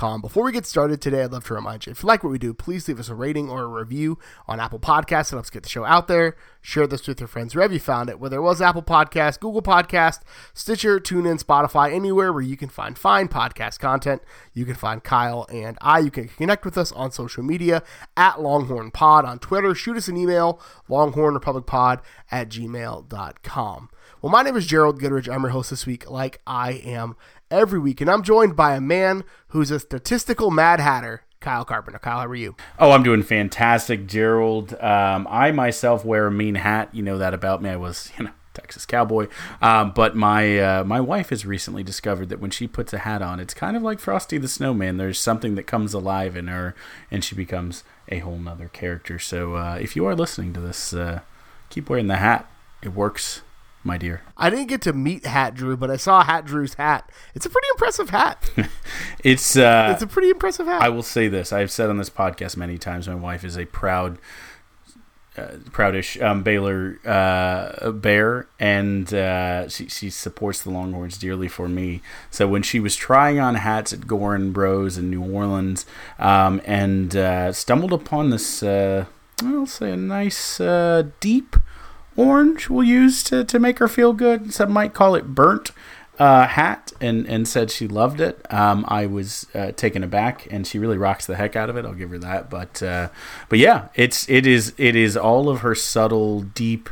Before we get started today, I'd love to remind you if you like what we do, please leave us a rating or a review on Apple Podcasts. It helps get the show out there. Share this with your friends wherever you found it, whether it was Apple Podcast, Google Podcast, Stitcher, TuneIn, Spotify, anywhere where you can find fine podcast content. You can find Kyle and I. You can connect with us on social media at Longhorn Pod on Twitter. Shoot us an email, longhornrepublicpod at gmail.com. Well, my name is Gerald Goodrich. I'm your host this week, like I am every week, and I'm joined by a man who's a statistical mad hatter. Kyle Carpenter. Kyle, how are you? Oh, I'm doing fantastic, Gerald. Um, I myself wear a mean hat. You know that about me. I was, you know, Texas cowboy. Um, but my uh, my wife has recently discovered that when she puts a hat on, it's kind of like Frosty the Snowman. There's something that comes alive in her, and she becomes a whole nother character. So uh, if you are listening to this, uh, keep wearing the hat. It works my dear. I didn't get to meet Hat Drew, but I saw Hat Drew's hat. It's a pretty impressive hat. it's uh, it's a pretty impressive hat. I will say this: I've said on this podcast many times. My wife is a proud, uh, proudish um, Baylor uh, bear, and uh, she she supports the Longhorns dearly for me. So when she was trying on hats at Goorin Bros in New Orleans, um, and uh, stumbled upon this, uh, I'll say a nice deep orange we'll use to, to make her feel good. Some might call it burnt uh, hat and, and said she loved it. Um, I was uh, taken aback, and she really rocks the heck out of it. I'll give her that. But uh, but yeah, it's it is it is all of her subtle, deep,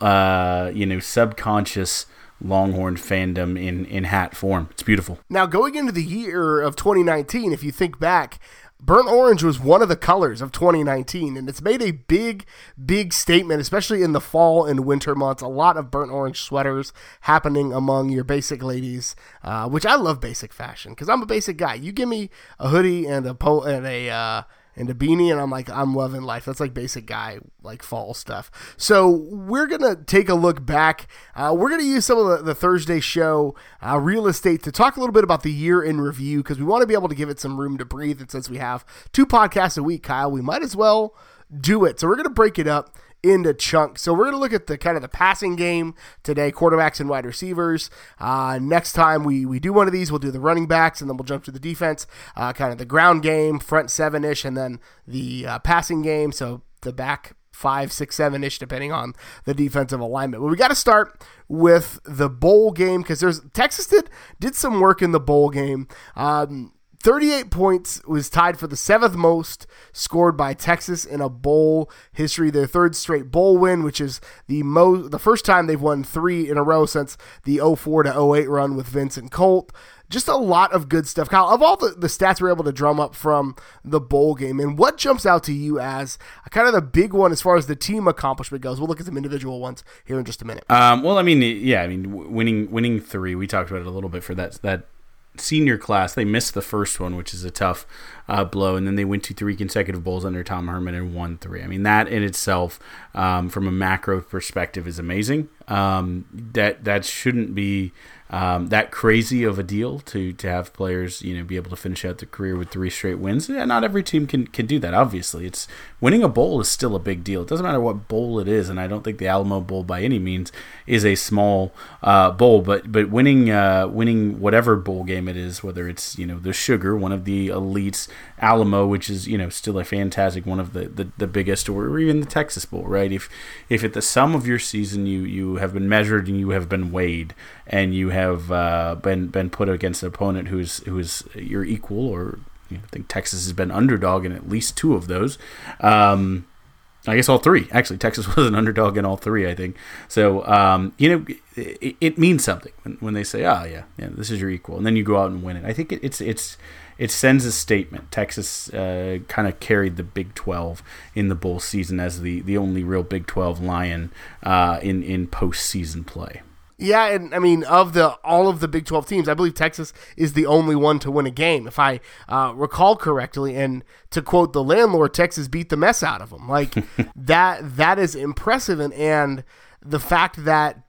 uh, you know, subconscious. Longhorn fandom in in hat form. It's beautiful. Now going into the year of 2019, if you think back, Burnt orange was one of the colors of 2019, and it's made a big, big statement, especially in the fall and winter months. A lot of burnt orange sweaters happening among your basic ladies, uh, which I love basic fashion because I'm a basic guy. You give me a hoodie and a po- and a uh, and a beanie, and I'm like, I'm loving life. That's like basic guy, like fall stuff. So we're gonna take a look back. Uh, we're gonna use some of the, the Thursday show uh, real estate to talk a little bit about the year in review because we want to be able to give it some room to breathe. And since we have two podcasts a week, Kyle, we might as well do it. So we're gonna break it up into chunks. So we're going to look at the kind of the passing game today, quarterbacks and wide receivers. Uh, next time we, we do one of these, we'll do the running backs, and then we'll jump to the defense, uh, kind of the ground game, front seven ish, and then the uh, passing game. So the back five, six, seven ish, depending on the defensive alignment. But we got to start with the bowl game because there's Texas did did some work in the bowl game. Um, 38 points was tied for the seventh most scored by Texas in a bowl history. Their third straight bowl win, which is the most the first time they've won three in a row since the 04 to 08 run with Vincent Colt. Just a lot of good stuff. Kyle, of all the, the stats we're able to drum up from the bowl game, and what jumps out to you as kind of the big one as far as the team accomplishment goes? We'll look at some individual ones here in just a minute. Um, well, I mean, yeah, I mean, winning winning three. We talked about it a little bit for that that senior class, they missed the first one, which is a tough uh, blow, and then they went to three consecutive bowls under Tom Herman and won three. I mean, that in itself, um, from a macro perspective, is amazing. Um, that that shouldn't be um, that crazy of a deal to to have players you know be able to finish out their career with three straight wins. Yeah, not every team can can do that. Obviously, it's winning a bowl is still a big deal. It doesn't matter what bowl it is, and I don't think the Alamo Bowl by any means is a small uh, bowl. But but winning uh, winning whatever bowl game it is, whether it's you know the Sugar, one of the elites, Alamo, which is you know still a fantastic one of the, the, the biggest, or even the Texas Bowl, right? If if at the sum of your season you you have been measured and you have been weighed and you have uh, been been put against an opponent who's who's your equal, or you know, I think Texas has been underdog in at least two of those. Um, I guess all three. Actually, Texas was an underdog in all three. I think so. Um, you know, it, it, means something when, when they say, "Ah, oh, yeah, yeah, this is your equal," and then you go out and win it. I think it, it's it's it sends a statement. Texas uh, kind of carried the Big 12 in the bowl season as the, the only real Big 12 lion uh, in in postseason play. Yeah, and I mean, of the all of the Big Twelve teams, I believe Texas is the only one to win a game, if I uh, recall correctly. And to quote the landlord, Texas beat the mess out of them. Like that, that is impressive. And and the fact that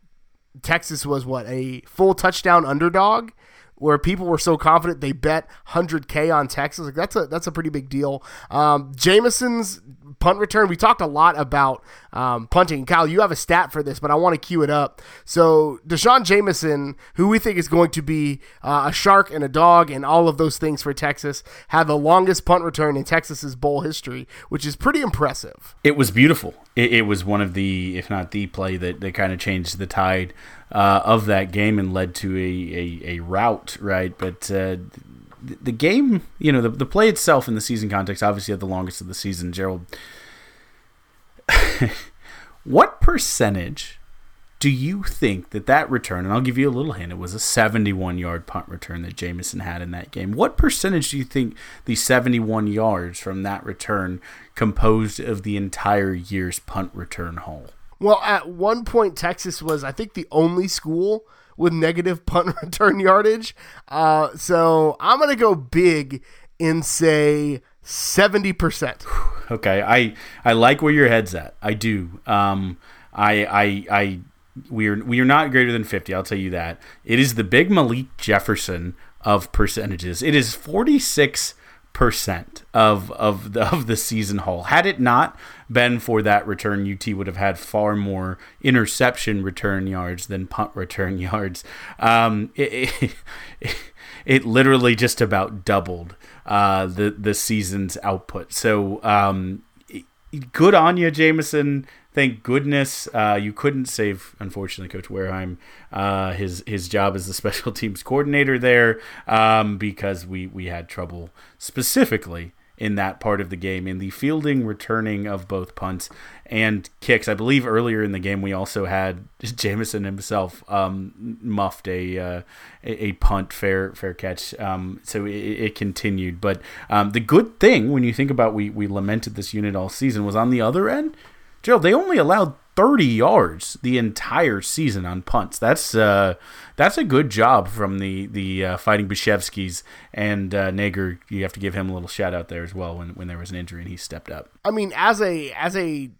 Texas was what a full touchdown underdog where people were so confident they bet 100k on Texas. Like that's a that's a pretty big deal. Um, Jamison's punt return. We talked a lot about um, punting. Kyle, you have a stat for this, but I want to cue it up. So D'Shawn Jamison, who we think is going to be uh, a shark and a dog and all of those things for Texas, had the longest punt return in Texas's bowl history, which is pretty impressive. It was beautiful. It, it was one of the, if not the play that, that kind of changed the tide uh, of that game and led to a, a, a rout, right? But uh, the game, you know, the, the play itself in the season context obviously had the longest of the season. Gerald, what percentage do you think that that return, and I'll give you a little hint, it was a 71 yard punt return that Jamison had in that game. What percentage do you think the 71 yards from that return composed of the entire year's punt return haul? Well, at one point, Texas was, I think, the only school with negative punt return yardage. Uh, so I'm going to go big and say 70%. Okay. I, I like where your head's at. I do. Um, I, I, I, we are, we are not greater than 50. I'll tell you that. It is the big Malik Jefferson of percentages. It is 46 percent of of the, of the season haul. Had it not been for that return, UT would have had far more interception return yards than punt return yards. Um, it, it, it, literally just about doubled uh, the the season's output. So um, good on you, Jamison thank goodness uh, you couldn't save, unfortunately, Coach Wareheim uh, his his job as the special teams coordinator there um, because we we had trouble specifically in that part of the game in the fielding, returning of both punts and kicks. I believe earlier in the game we also had Jamison himself um, muffed a, uh, a punt fair fair catch. Um, so it, it, continued, but um, the good thing when you think about we we lamented this unit all season was on the other end Gerald, they only allowed 30 yards the entire season on punts. That's uh, that's a good job from the the uh, Fighting Bujcevskis and uh, Nager. You have to give him a little shout out there as well when, when there was an injury and he stepped up. I mean, as a as a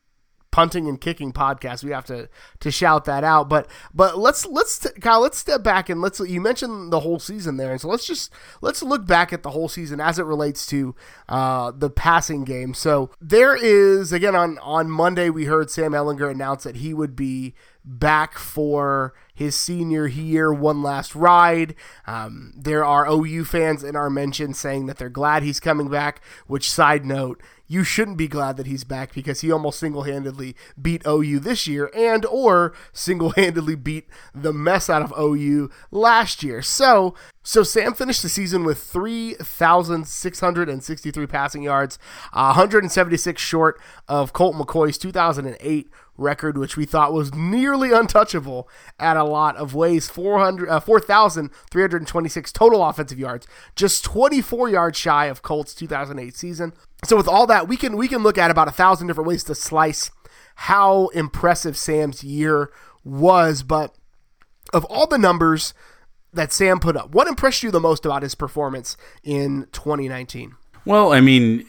punting and kicking podcast. We have to to shout that out. But but let's let's Kyle, let's step back and let's you mentioned the whole season there, and so let's just let's look back at the whole season as it relates to uh, the passing game. So there is again on on Monday we heard Sam Ehlinger announce that he would be back for his senior year, one last ride. Um, there are OU fans in our mention saying that they're glad he's coming back. Which side note you shouldn't be glad that he's back because he almost single-handedly beat OU this year and or single-handedly beat the mess out of OU last year. So, so Sam finished the season with 3,663 passing yards, uh, 176 short of Colt McCoy's 2008 record, which we thought was nearly untouchable at a lot of ways. 400, uh, 4,326 total offensive yards, just 24 yards shy of Colt's 2008 season. So with all that, we can we can look at about a thousand different ways to slice how impressive Sam's year was. But of all the numbers that Sam put up, what impressed you the most about his performance in 2019? Well, I mean,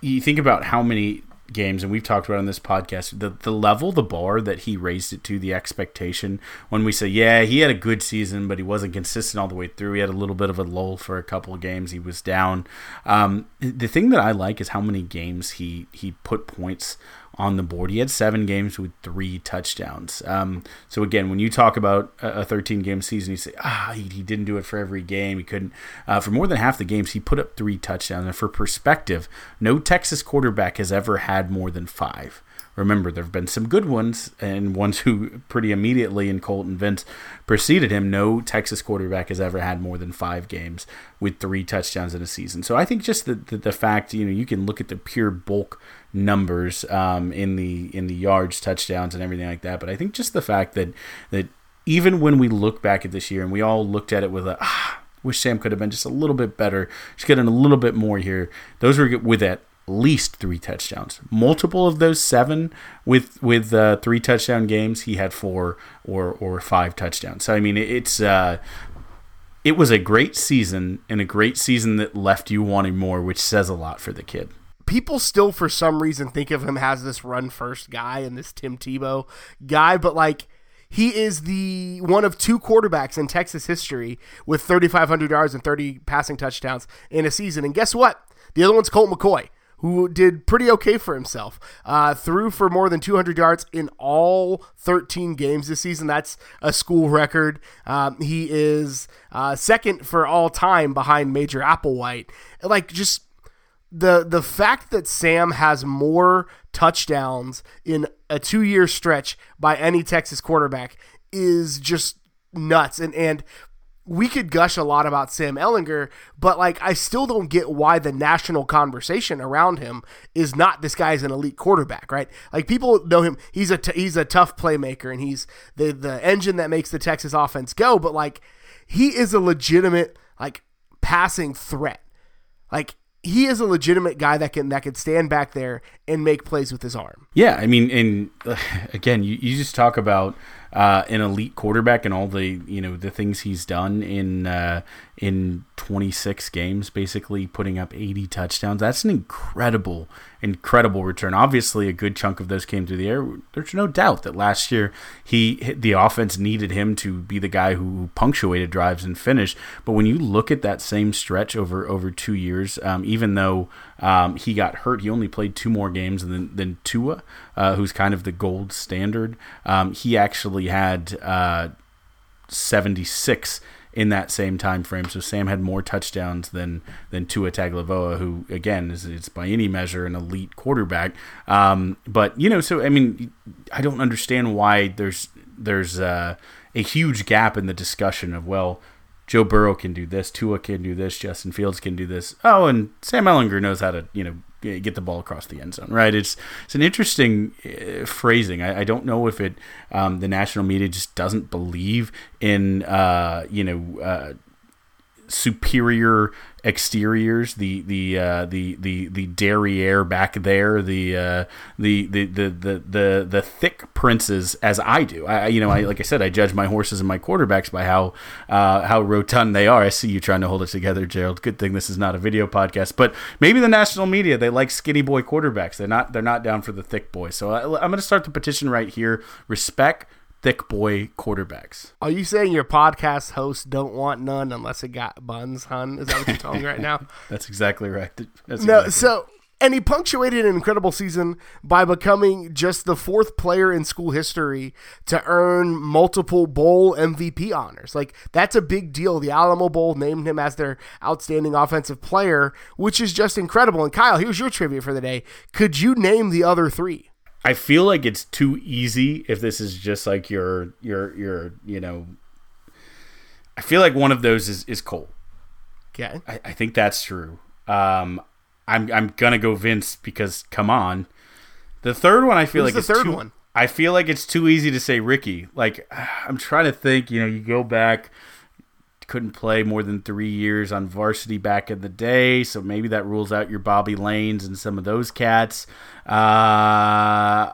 you think about how many games, and we've talked about on this podcast, the the level, the bar that he raised it to, the expectation. When we say, yeah, he had a good season, but he wasn't consistent all the way through. He had a little bit of a lull for a couple of games. He was down. Um, the thing that I like is how many games he he put points on the board. He had seven games with three touchdowns. Um, so again, when you talk about a 13 game season, you say, ah, he, he didn't do it for every game. He couldn't. Uh, for more than half the games, he put up three touchdowns. And for perspective, no Texas quarterback has ever had more than five. Remember, there have been some good ones, and ones who pretty immediately in Colton Vince preceded him. No Texas quarterback has ever had more than five games with three touchdowns in a season. So I think just the, the, the fact, you know, you can look at the pure bulk numbers um, in the in the yards, touchdowns, and everything like that. But I think just the fact that that even when we look back at this year and we all looked at it with a ah, wish Sam could have been just a little bit better, just getting a little bit more here. Those were with at least three touchdowns. Multiple of those seven with with uh, three touchdown games, he had four or or five touchdowns. So I mean, it's uh, it was a great season and a great season that left you wanting more, which says a lot for the kid. People still, for some reason, think of him as this run first guy and this Tim Tebow guy, but like he is the one of two quarterbacks in Texas history with 3,500 yards and 30 passing touchdowns in a season. And guess what? The other one's Colt McCoy who did pretty okay for himself. Uh, threw for more than 200 yards in all 13 games this season. That's a school record. Um, he is uh, second for all time behind Major Applewhite. Like just the the fact that Sam has more touchdowns in a two year stretch by any Texas quarterback is just nuts. And and we could gush a lot about Sam Ehlinger, but like I still don't get why the national conversation around him is not this guy's an elite quarterback, right? Like people know him, he's a t- he's a tough playmaker and he's the the engine that makes the Texas offense go, but like he is a legitimate like passing threat. Like he is a legitimate guy that can that can stand back there and make plays with his arm. Yeah, I mean, and uh, again, you, you just talk about uh, an elite quarterback and all the you know the things he's done in uh, in 26 games, basically putting up 80 touchdowns. That's an incredible, incredible return. Obviously, a good chunk of those came through the air. There's no doubt that last year he the offense needed him to be the guy who punctuated drives and finished. But when you look at that same stretch over over two years, um, even though um, he got hurt, he only played two more games than than Tua, uh, who's kind of the gold standard. Um, he actually had uh, 76 in that same time frame. So Sam had more touchdowns than than Tua Tagovailoa, who again is it's by any measure an elite quarterback. Um, but you know, so I mean, I don't understand why there's there's uh, a huge gap in the discussion of well. Joe Burrow can do this, Tua can do this, Justin Fields can do this. Oh, and Sam Ehlinger knows how to, you know, get the ball across the end zone, right? It's it's an interesting uh, phrasing. I, I, don't know if it um, the national media just doesn't believe in uh, you know uh, superior exteriors, the the uh, the the the derriere back there, the, uh, the, the the the the the thick princes, as I do. I you know I like I said I judge my horses and my quarterbacks by how uh, how rotund they are. I see you trying to hold it together, Gerald. Good thing this is not a video podcast, but maybe the national media they like skinny boy quarterbacks. They're not they're not down for the thick boy. So I, I'm going to start the petition right here. Respect thick boy quarterbacks. Are you saying your podcast hosts don't want none unless it got buns, hun? Is that what you're telling me right now? That's exactly right. That's no, exactly so and he punctuated an incredible season by becoming just the fourth player in school history to earn multiple bowl MVP honors. Like that's a big deal. The Alamo Bowl named him as their outstanding offensive player, which is just incredible. And Kyle, here's your trivia for the day. Could you name the other three? I feel like it's too easy if this is just like your your your you know. I feel like one of those is is Cole. Okay, I, I think that's true. Um, I'm I'm gonna go Vince because come on. The third one I feel Who's like the third too, one? I feel like it's too easy to say Ricky. Like I'm trying to think. You know, you go back couldn't play more than three years on varsity back in the day, so maybe that rules out your Bobby Laynes and some of those cats. Uh,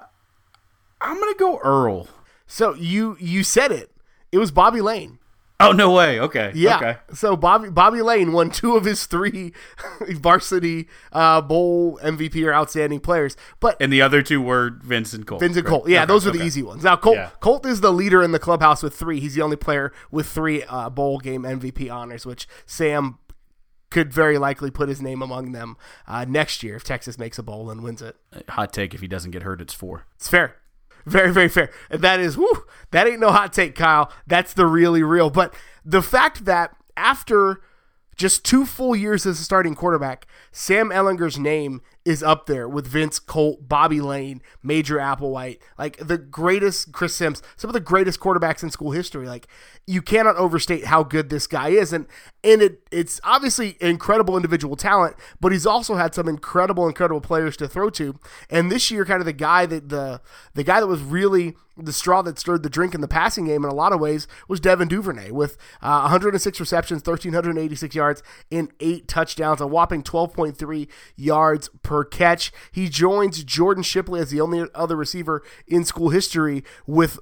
I'm gonna go Earl. So you you said it. It was Bobby Layne. Oh no way! Okay, Yeah. Okay. So Bobby Bobby Layne won two of his three varsity uh, bowl MVP or outstanding players, but And the other two were Vince and Colt. Vince and right? Colt. Yeah, Okay, those are the easy ones. Now Colt Yeah. Colt is the leader in the clubhouse with three. He's the only player with three uh, bowl game MVP honors, which Sam could very likely put his name among them uh, next year if Texas makes a bowl and wins it. Hot take: If he doesn't get hurt, it's four. It's fair. Very, very fair. And that is, whew, that ain't no hot take, Kyle. That's the really real. But the fact that after just two full years as a starting quarterback, Sam Ehlinger's name is up there with Vince Colt, Bobby Layne, Major Applewhite, like the greatest Chris Sims, some of the greatest quarterbacks in school history. Like you cannot overstate how good this guy is, and and it it's obviously incredible individual talent, but he's also had some incredible, incredible players to throw to. And this year, kind of the guy that the the guy that was really the straw that stirred the drink in the passing game in a lot of ways was Devin Duvernay with uh, 106 receptions, 1,386 yards, and eight touchdowns, a whopping 12.3 yards per catch. He joins Jordan Shipley as the only other receiver in school history with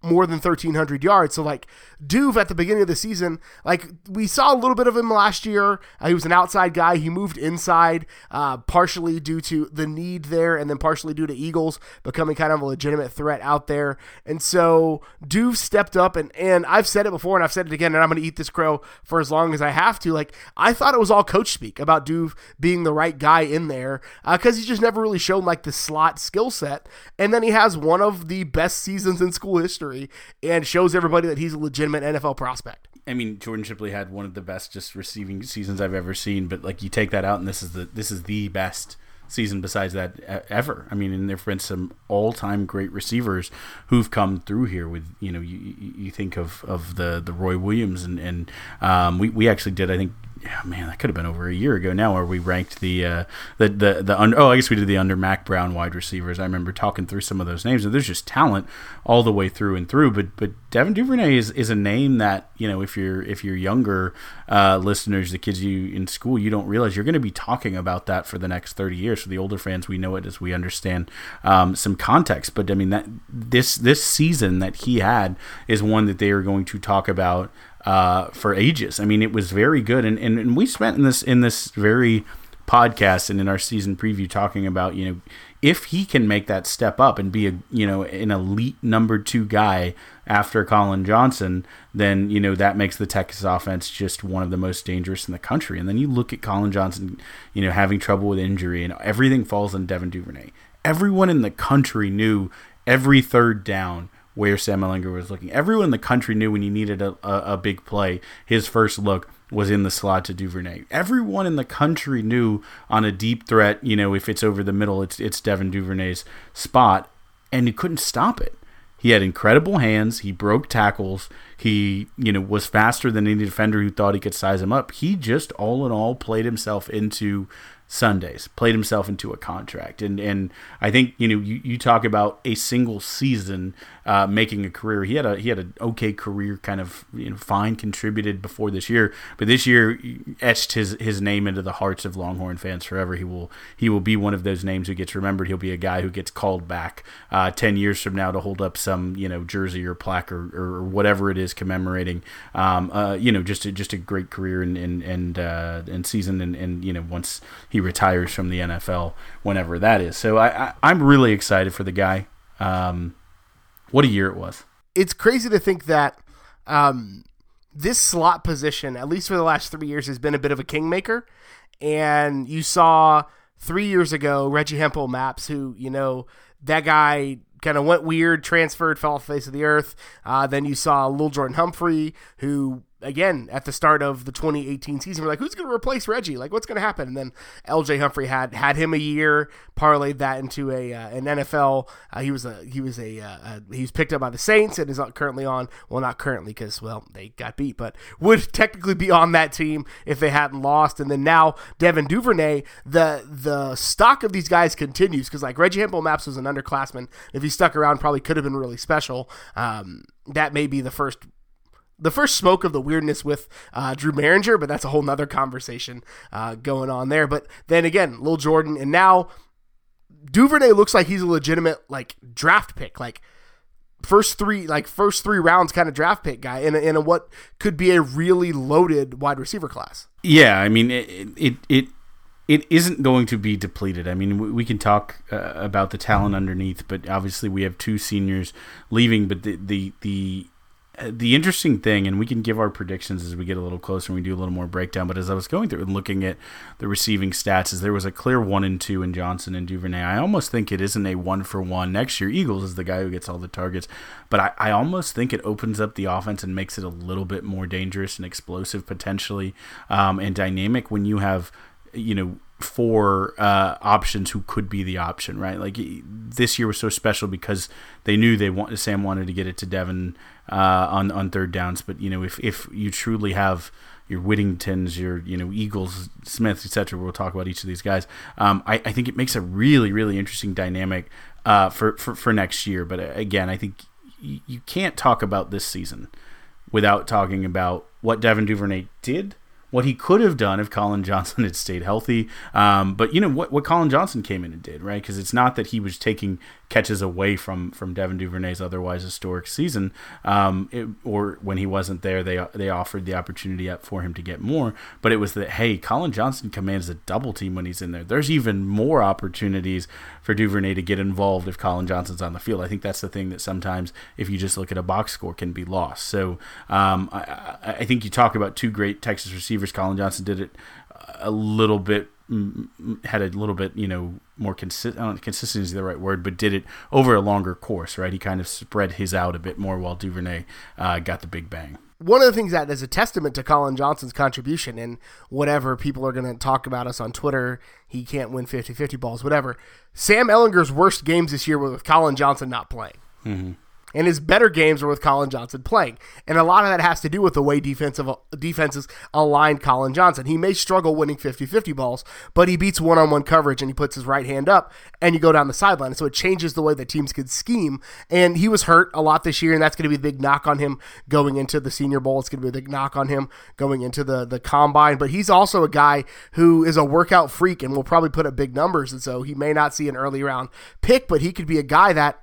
more than 1,300 yards. So, like, Duve at the beginning of the season, like, we saw a little bit of him last year. Uh, he was an outside guy. He moved inside, uh, partially due to the need there, and then partially due to Eagles becoming kind of a legitimate threat out there. And so, Duve stepped up, and, and I've said it before, and I've said it again, and I'm going to eat this crow for as long as I have to. Like, I thought it was all coach speak about Duve being the right guy in there because uh, he's just never really shown, like, the slot skill set. And then he has one of the best seasons in school history history and shows everybody that he's a legitimate NFL prospect. I mean, Jordan Shipley had one of the best just receiving seasons I've ever seen, but like you take that out, and this is the this is the best season besides that ever. I mean, and there've been some all-time great receivers who've come through here. With you know, you you think of of the the Roy Williams and and um, we we actually did I think yeah, man, that could have been over a year ago now, where we ranked the uh, the the the under. Oh, I guess we did the under Mack Brown wide receivers. I remember talking through some of those names, and there's just talent all the way through and through. But but Devin Duvernay is, is a name that you know if you're if you're younger uh, listeners, the kids you in school, you don't realize you're going to be talking about that for the next 30 years. For the older fans, we know it as we understand um, some context. But I mean that this this season that he had is one that they are going to talk about uh, for ages. I mean, it was very good, and, and and we spent in this in this very podcast and in our season preview talking about you know if he can make that step up and be a you know an elite number two guy after Colin Johnson, then you know that makes the Texas offense just one of the most dangerous in the country. And then you look at Colin Johnson, you know, having trouble with injury and everything falls on Devin Duvernay. Everyone in the country knew every third down where Sam Ehlinger was looking. Everyone in the country knew when he needed a, a, a big play, his first look was in the slot to Duvernay. Everyone in the country knew on a deep threat, you know, if it's over the middle, it's it's Devin Duvernay's spot, and he couldn't stop it. He had incredible hands. He broke tackles. He, you know, was faster than any defender who thought he could size him up. He just all in all played himself into Sundays, played himself into a contract. And and I think, you know, you, you talk about a single season uh, making a career. He had a he had an okay career, kind of you know, fine, contributed before this year, but this year etched his his name into the hearts of Longhorn fans forever. He will he will be one of those names who gets remembered. He'll be a guy who gets called back uh, ten years from now to hold up some you know jersey or plaque or, or whatever it is commemorating. Um, uh, you know, just a, just a great career and and and, uh, and season, and, and you know once he retires from the NFL whenever that is. So I, I am really excited for the guy. Um, what a year it was. It's crazy to think that um, this slot position, at least for the last three years, has been a bit of a kingmaker. And you saw three years ago Reggie Hemphill-Mapps, who you know that guy kind of went weird, transferred, fell off the face of the earth. Uh, then you saw Lil Jordan Humphrey, who again at the start of the 2018 season we're like who's going to replace reggie? Like what's going to happen? And then lj humphrey had had him a year parlayed that into a uh, an nfl uh, he was a he was a, uh, he was picked up by the saints and is currently on. Well not currently because well they got beat but would technically be on that team if they hadn't lost. And then now devin duvernay the the stock of these guys continues because like reggie hemphill-mapps was an underclassman. If he stuck around probably could have been really special. Um, that may be the first the first smoke of the weirdness with uh, Drew Mehringer, but that's a whole nother conversation uh, going on there. But then again, Lil Jordan, and now Duvernay looks like he's a legitimate like draft pick, like first three like first three rounds kind of draft pick guy in a, in a what could be a really loaded wide receiver class. Yeah, I mean it it it, it isn't going to be depleted. I mean we, we can talk uh, about the talent underneath, but obviously we have two seniors leaving, but the the the the interesting thing, and we can give our predictions as we get a little closer and we do a little more breakdown. But as I was going through and looking at the receiving stats, is there was a clear one and two in Johnson and Duvernay. I almost think it isn't a one for one. Next year, Eagles is the guy who gets all the targets, but I, I almost think it opens up the offense and makes it a little bit more dangerous and explosive potentially um, and dynamic when you have you know four uh, options who could be the option, right? Like this year was so special because they knew they want Sam wanted to get it to Devin uh, on on third downs, but you know if if you truly have your Whittingtons, your you know Eagles, Smith, etc. We'll talk about each of these guys. Um, I, I think it makes a really really interesting dynamic uh, for, for for next year. But uh, again, I think y- you can't talk about this season without talking about what Devin Duvernay did what he could have done if Colin Johnson had stayed healthy. Um, but you know what what Colin Johnson came in and did, right? Because it's not that he was taking catches away from from Devin Duvernay's otherwise historic season, um, it, or when he wasn't there, they they offered the opportunity up for him to get more. But it was that hey, Colin Johnson commands a double team when he's in there. There's even more opportunities for Duvernay to get involved if Colin Johnson's on the field. I think that's the thing that sometimes, if you just look at a box score, can be lost. So um, I, I think you talk about two great Texas receivers. Colin Johnson did it a little bit had a little bit, you know, more consistent. Consistency is the right word, but did it over a longer course, right? He kind of spread his out a bit more while Duvernay uh, got the big bang. One of the things that is a testament to Colin Johnson's contribution, and whatever people are going to talk about us on Twitter, he can't win 50 50 balls, whatever. Sam Ehlinger's worst games this year were with Colin Johnson not playing. Mm-hmm and his better games were with Colin Johnson playing. And a lot of that has to do with the way defensive defenses align Colin Johnson. He may struggle winning 50-50 balls, but he beats one-on-one coverage and he puts his right hand up and you go down the sideline. So it changes the way that teams could scheme. And he was hurt a lot this year, and that's going to be a big knock on him going into the Senior Bowl. It's going to be a big knock on him going into the the combine. But he's also a guy who is a workout freak and will probably put up big numbers. And so he may not see an early round pick, but he could be a guy that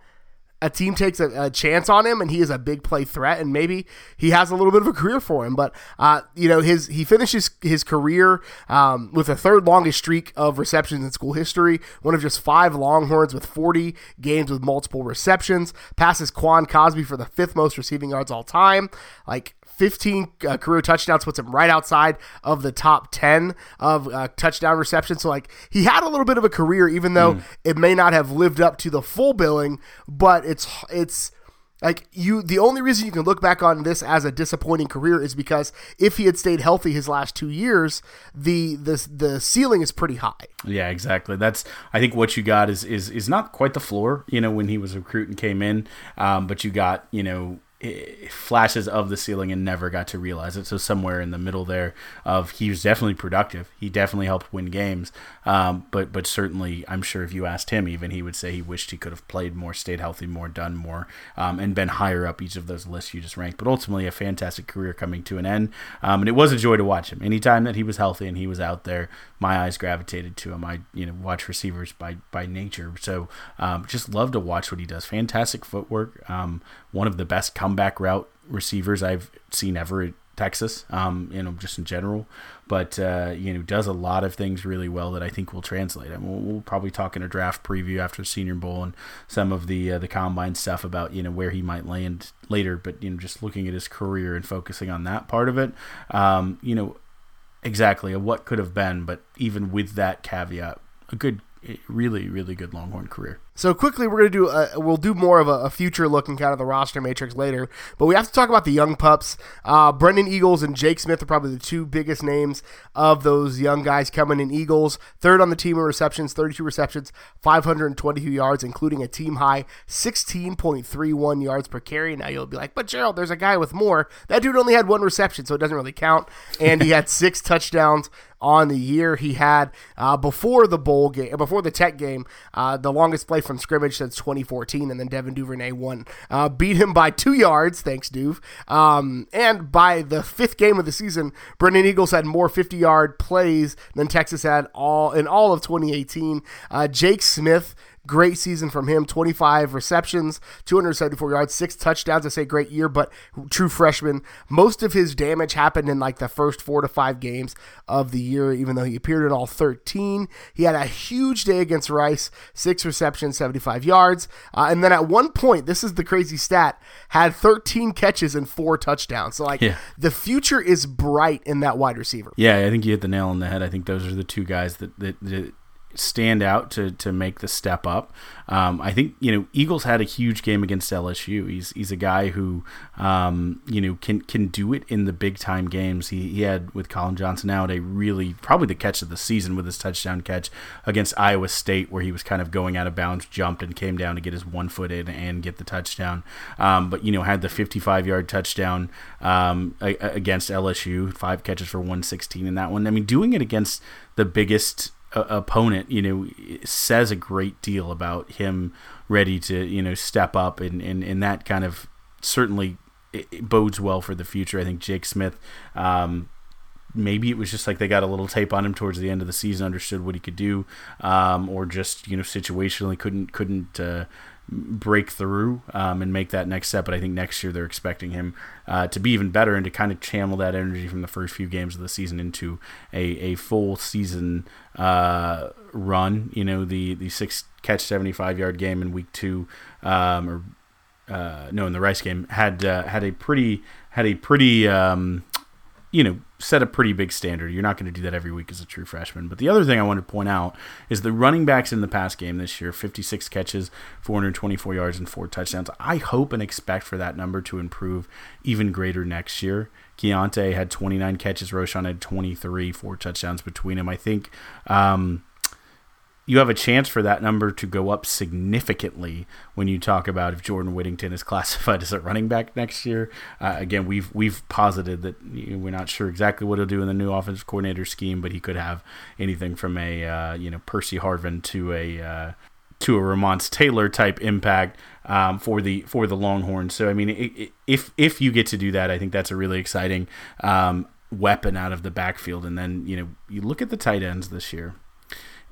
a team takes a, a, chance on him and he is a big play threat and maybe he has a little bit of a career for him. But uh, you know his he finishes his career um, with the third longest streak of receptions in school history one of just five longhorns with 40 games with multiple receptions passes quan cosby for the fifth most receiving yards all time. Like 15 uh, career touchdowns puts him right outside of the top 10 of uh, touchdown receptions. So, like, he had a little bit of a career, even though mm. it may not have lived up to the full billing, but it's, it's, like you the only reason you can look back on this as a disappointing career is because if he had stayed healthy his last two years the the the ceiling is pretty high yeah exactly that's i think what you got is is is not quite the floor you know when he was a recruit and came in um, but you got you know flashes of the ceiling and never got to realize it. So somewhere in the middle there of he was definitely productive. He definitely helped win games. Um, but but certainly I'm sure if you asked him even he would say he wished he could have played more, stayed healthy more, done more, um, and been higher up each of those lists you just ranked. But ultimately a fantastic career coming to an end. Um, and it was a joy to watch him. Anytime that he was healthy and he was out there, my eyes gravitated to him. I you know watch receivers by by nature. So um, just love to watch what he does. Fantastic footwork. Um, one of the best comeback route receivers I've seen ever at Texas, um, you know, just in general. But uh, you know, does a lot of things really well that I think will translate. And we'll, we'll, probably talk in a draft preview after the Senior Bowl and some of the uh, the combine stuff about you know where he might land later. But you know, just looking at his career and focusing on that part of it, um, you know, exactly what could have been. But even with that caveat, a good, really, really good Longhorn career. So quickly, we're gonna do a, we'll do more of a, a, future look and kind of the roster matrix later, but we have to talk about the young pups. Uh, Brennan Eagles and Jake Smith are probably the two biggest names of those young guys coming in. Eagles third on the team in receptions, 32 receptions, 522 yards, including a team high 16.31 yards per carry. Now you'll be like, but Gerald, there's a guy with more. That dude only had one reception, so it doesn't really count. And he had six touchdowns on the year. He had uh, before the bowl game, before the Tech game, uh, the longest play from scrimmage since 2014, and then Devin Duvernay won, uh, beat him by two yards. Thanks, Duve. Um, and by the fifth game of the season, Brennan Eagles had more 50-yard plays than Texas had all in all of 2018. Uh, Jake Smith Great season from him 25 receptions, 274 yards, six touchdowns. I say great year, but true freshman. Most of his damage happened in like the first four to five games of the year, even though he appeared in all 13. He had a huge day against Rice, six receptions, 75 yards. Uh, and then at one point, this is the crazy stat, had 13 catches and four touchdowns. So, like, yeah. the future is bright in that wide receiver. Yeah, I think you hit the nail on the head. I think those are the two guys that, that, that stand out to to make the step up. Um, I think you know Eagles had a huge game against LSU. He's he's a guy who um, you know can can do it in the big time games. He, he had with Colin Johnson out a really probably the catch of the season with his touchdown catch against Iowa State where he was kind of going out of bounds, jumped and came down to get his one foot in and get the touchdown. Um, but you know had the 55 yard touchdown um, against LSU, five catches for 116 in that one. I mean doing it against the biggest opponent, you know, says a great deal about him ready to, you know, step up and, and, and that kind of certainly bodes well for the future. I think Jake Smith, um, maybe it was just like they got a little tape on him towards the end of the season, understood what he could do, um, or just you know situationally couldn't couldn't uh, break through um, and make that next step. But I think next year they're expecting him uh, to be even better and to kind of channel that energy from the first few games of the season into a, a full season uh, run. You know, the, the six catch, 75 yard game in week two, um, or uh, no, in the Rice game, had uh, had a pretty had a pretty um, you know, set a pretty big standard. You're not going to do that every week as a true freshman. But the other thing I want to point out is the running backs in the pass game this year 56 catches, 424 yards, and four touchdowns. I hope and expect for that number to improve even greater next year. Keaontay had 29 catches, Roschon had 23, four touchdowns between them. I think. Um, you have a chance for that number to go up significantly when you talk about if Jordan Whittington is classified as a running back next year. Uh, again, we've we've posited that you know, we're not sure exactly what he'll do in the new offensive coordinator scheme, but he could have anything from a uh, you know Percy Harvin to a uh, to a Ramonce Taylor type impact um, for the for the Longhorns. So I mean, it, it, if if you get to do that, I think that's a really exciting um, weapon out of the backfield. And then you know you look at the tight ends this year.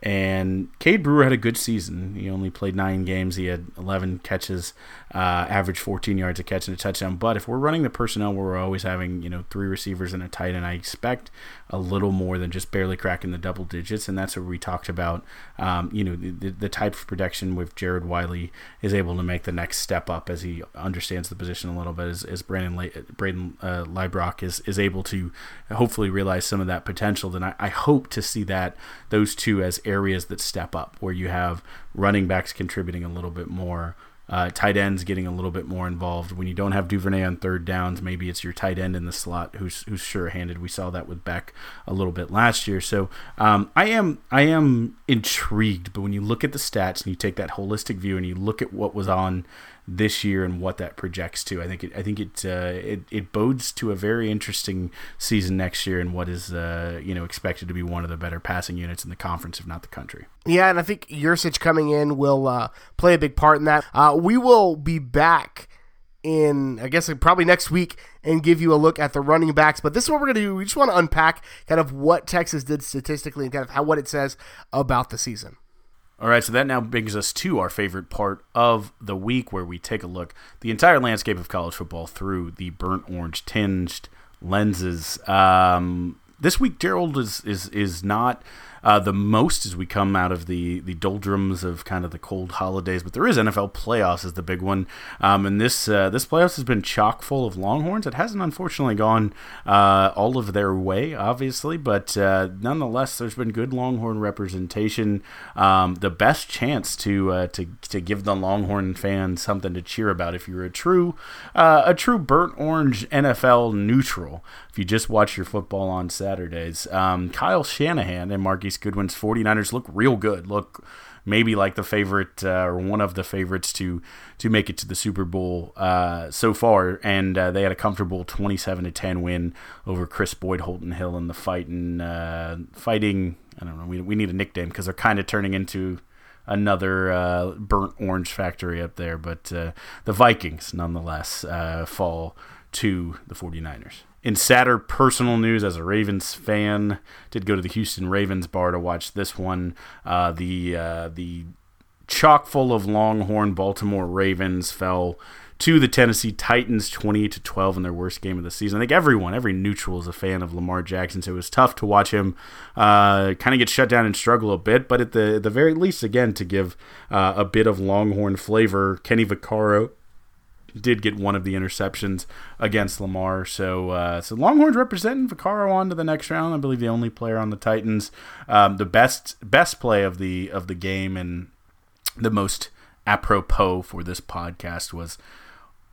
And Cade Brewer had a good season. He only played nine games. He had 11 catches, uh, average 14 yards a catch and a touchdown. But if we're running the personnel where we're always having, you know, three receivers and a tight end, I expect a little more than just barely cracking the double digits. And that's what we talked about. Um, you know, the, the type of production with Jared Wiley is able to make the next step up as he understands the position a little bit. As, as Brandon Le- Brayden uh, Liebrock is is able to hopefully realize some of that potential. Then I, I hope to see that those two as areas that step up, where you have running backs contributing a little bit more. Uh, tight ends getting a little bit more involved. When you don't have Duvernay on third downs, maybe it's your tight end in the slot who's who's sure-handed. We saw that with Beck a little bit last year. So um, I am I am intrigued. But when you look at the stats and you take that holistic view and you look at what was on this year and what that projects to. I think it, I think it, uh, it it bodes to a very interesting season next year and what is uh, you know expected to be one of the better passing units in the conference, if not the country. Yeah, and I think Yurcich coming in will uh, play a big part in that. Uh, we will be back in I guess probably next week and give you a look at the running backs. But this is what we're gonna do. We just want to unpack kind of what Texas did statistically and kind of how what it says about the season. All right, so that now brings us to our favorite part of the week where we take a look the entire landscape of college football through the burnt orange tinged lenses. Um, this week, Gerald is is is not uh, the most as we come out of the the doldrums of kind of the cold holidays. But there is NFL playoffs is the big one, um, and this uh, this playoffs has been chock full of Longhorns. It hasn't unfortunately gone uh, all of their way, obviously, but uh, nonetheless, there's been good Longhorn representation. Um, the best chance to uh, to to give the Longhorn fans something to cheer about if you're a true a true burnt orange NFL neutral. If you just watch your football on Saturdays, um, Kyle Shanahan and Marquise Goodwin's 49ers look real good. Look maybe like the favorite uh, or one of the favorites to to make it to the Super Bowl uh, so far, and uh, they had a comfortable 27 to 10 win over Chris Boyd, Holton Hill, in the fighting uh, fighting. I don't know. We we need a nickname because they're kind of turning into another uh, burnt orange factory up there, but uh, the Vikings nonetheless fall to the 49ers. In sadder personal news, as a Ravens fan, did go to the Houston Ravens bar to watch this one. Uh, the uh, the chock full of Longhorn Baltimore Ravens fell to the Tennessee Titans, twenty to twelve in their worst game of the season. I think everyone, every neutral, is a fan of Lamar Jackson, so it was tough to watch him uh, kind of get shut down and struggle a bit. But at the at the very least, again, to give uh, a bit of Longhorn flavor, Kenny Vaccaro did get one of the interceptions against Lamar. So, uh, so Longhorns representing Vaccaro on to the next round. I believe the only player on the Titans. Um, the best best play of the of the game and the most apropos for this podcast was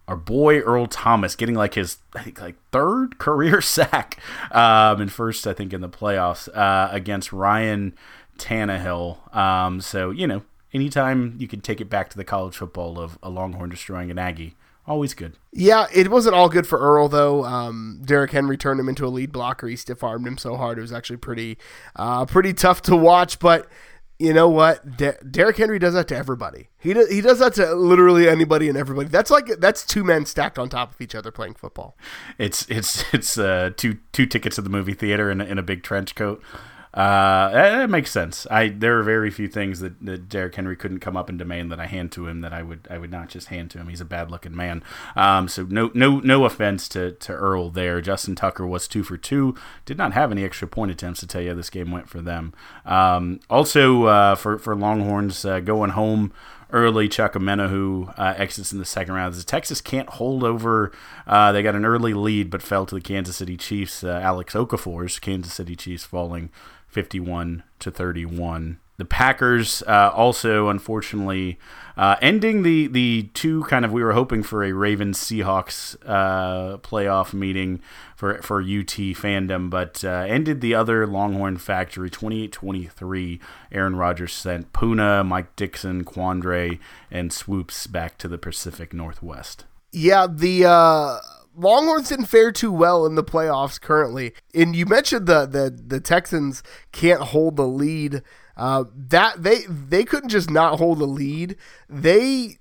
our boy Earl Thomas getting like his I think like third career sack um, and first I think in the playoffs uh, against Ryan Tannehill. Um, so you know anytime you can take it back to the college football of a Longhorn destroying an Aggie, always good. Yeah, it wasn't all good for Earl though. Um, Derrick Henry turned him into a lead blocker. He stiff armed him so hard it was actually pretty, uh, pretty tough to watch. But You know what? Der- Derrick Henry does that to everybody. He does, he does that to literally anybody and everybody. That's like that's two men stacked on top of each other playing football. It's it's it's uh, two two tickets to the movie theater in a, in a big trench coat. Uh, that, that makes sense. I there are very few things that, that Derrick Henry couldn't come up and demand that I hand to him that I would I would not just hand to him. He's a bad looking man. Um, so no no no offense to, to Earl there. Justin Tucker was two for two. Did not have any extra point attempts to tell you how this game went for them. Um, also uh, for for Longhorns uh, going home early. Chuck Omenihu uh, exits in the second round. The Texas can't hold over. Uh, they got an early lead, but fell to the Kansas City Chiefs. Uh, Alex Okafor's Kansas City Chiefs falling 51 to 31. The Packers uh, also, unfortunately, uh, ending the the two kind of we were hoping for a Ravens Seahawks uh, playoff meeting for for UT fandom, but uh, ended the other Longhorn factory 28-23. Aaron Rodgers sent Poona, Mike Dickson, Quandre, and Swoopes back to the Pacific Northwest. Yeah, the uh, Longhorns didn't fare too well in the playoffs currently. And you mentioned the the, the Texans can't hold the lead. Uh, that they they couldn't just not hold the lead. They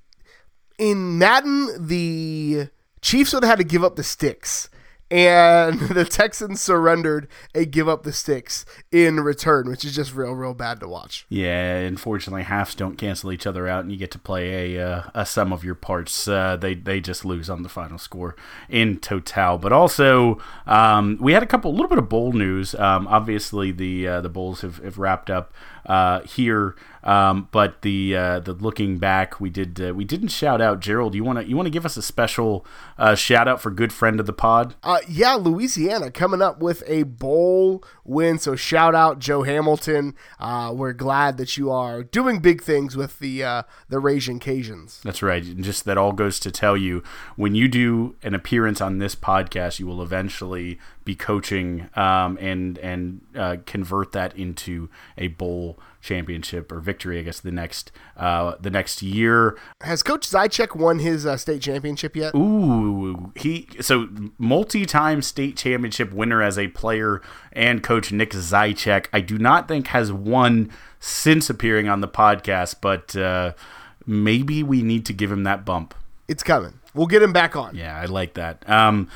in Madden the Chiefs would have had to give up the sticks and the Texans surrendered a give up the sticks in return, which is just real, real bad to watch. Yeah, unfortunately, halves don't cancel each other out, and you get to play a uh, a sum of your parts. Uh, they they just lose on the final score in total. But also, um, we had a couple, a little bit of bowl news. Um, obviously, the uh, the bowls have, have wrapped up uh, here. Um, but the uh, the looking back, we did uh, we didn't shout out Gerald. You want to you want to give us a special uh, shout out for good friend of the pod? Uh, yeah, Louisiana coming up with a bowl win. So shout out Joe Hamilton. Uh, we're glad that you are doing big things with the uh, the Ragin' Cajuns. That's right. And just that all goes to tell you when you do an appearance on this podcast, you will eventually be coaching um, and and uh, convert that into a bowl championship or victory. I guess the next uh, the next year. Has Coach Zychek won his uh, state championship yet? Ooh, he so multi-time state championship winner as a player and coach Nick Zychek. I do not think has won since appearing on the podcast, but uh, maybe we need to give him that bump. It's coming. We'll get him back on. Yeah, I like that. Um,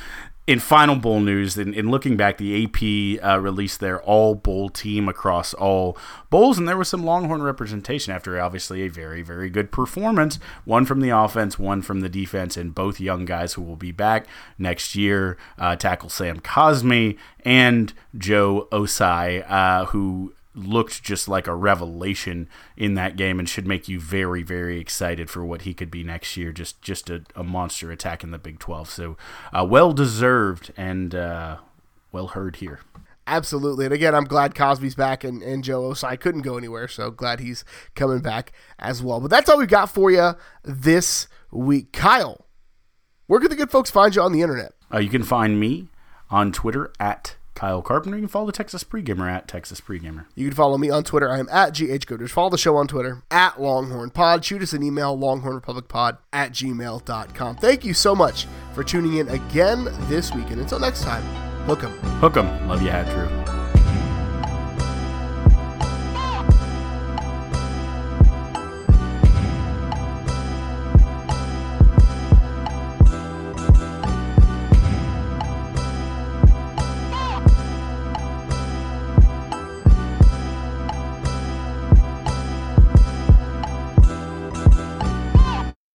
in final bowl news, in, in looking back, the AP uh, released their all bowl team across all bowls, and there was some Longhorn representation after obviously a very, very good performance. One from the offense, one from the defense, and both young guys who will be back next year. Uh, tackle Sam Cosmi and Joe Ossai, uh, who looked just like a revelation in that game and should make you very very excited for what he could be next year just just a, a monster attack in the big 12 so uh, well deserved and uh, well heard here Absolutely. And again, I'm glad Cosmi's back and, and Joe Ossai couldn't go anywhere. So glad he's coming back as well. But that's all we've got for you this week. Kyle, where can the good folks find you on the internet? Uh, you can find me on Twitter at Kyle Carpenter. You can follow the Texas Pregamer at Texas Pregamer. You can follow me on Twitter. I am at GHGooders. Follow the show on Twitter at Longhorn Pod. Shoot us an email, longhornrepublicpod at gmail.com. Thank you so much for tuning in again this week. And until next time, hook 'em. Hook 'em. Love you, Hat Drew.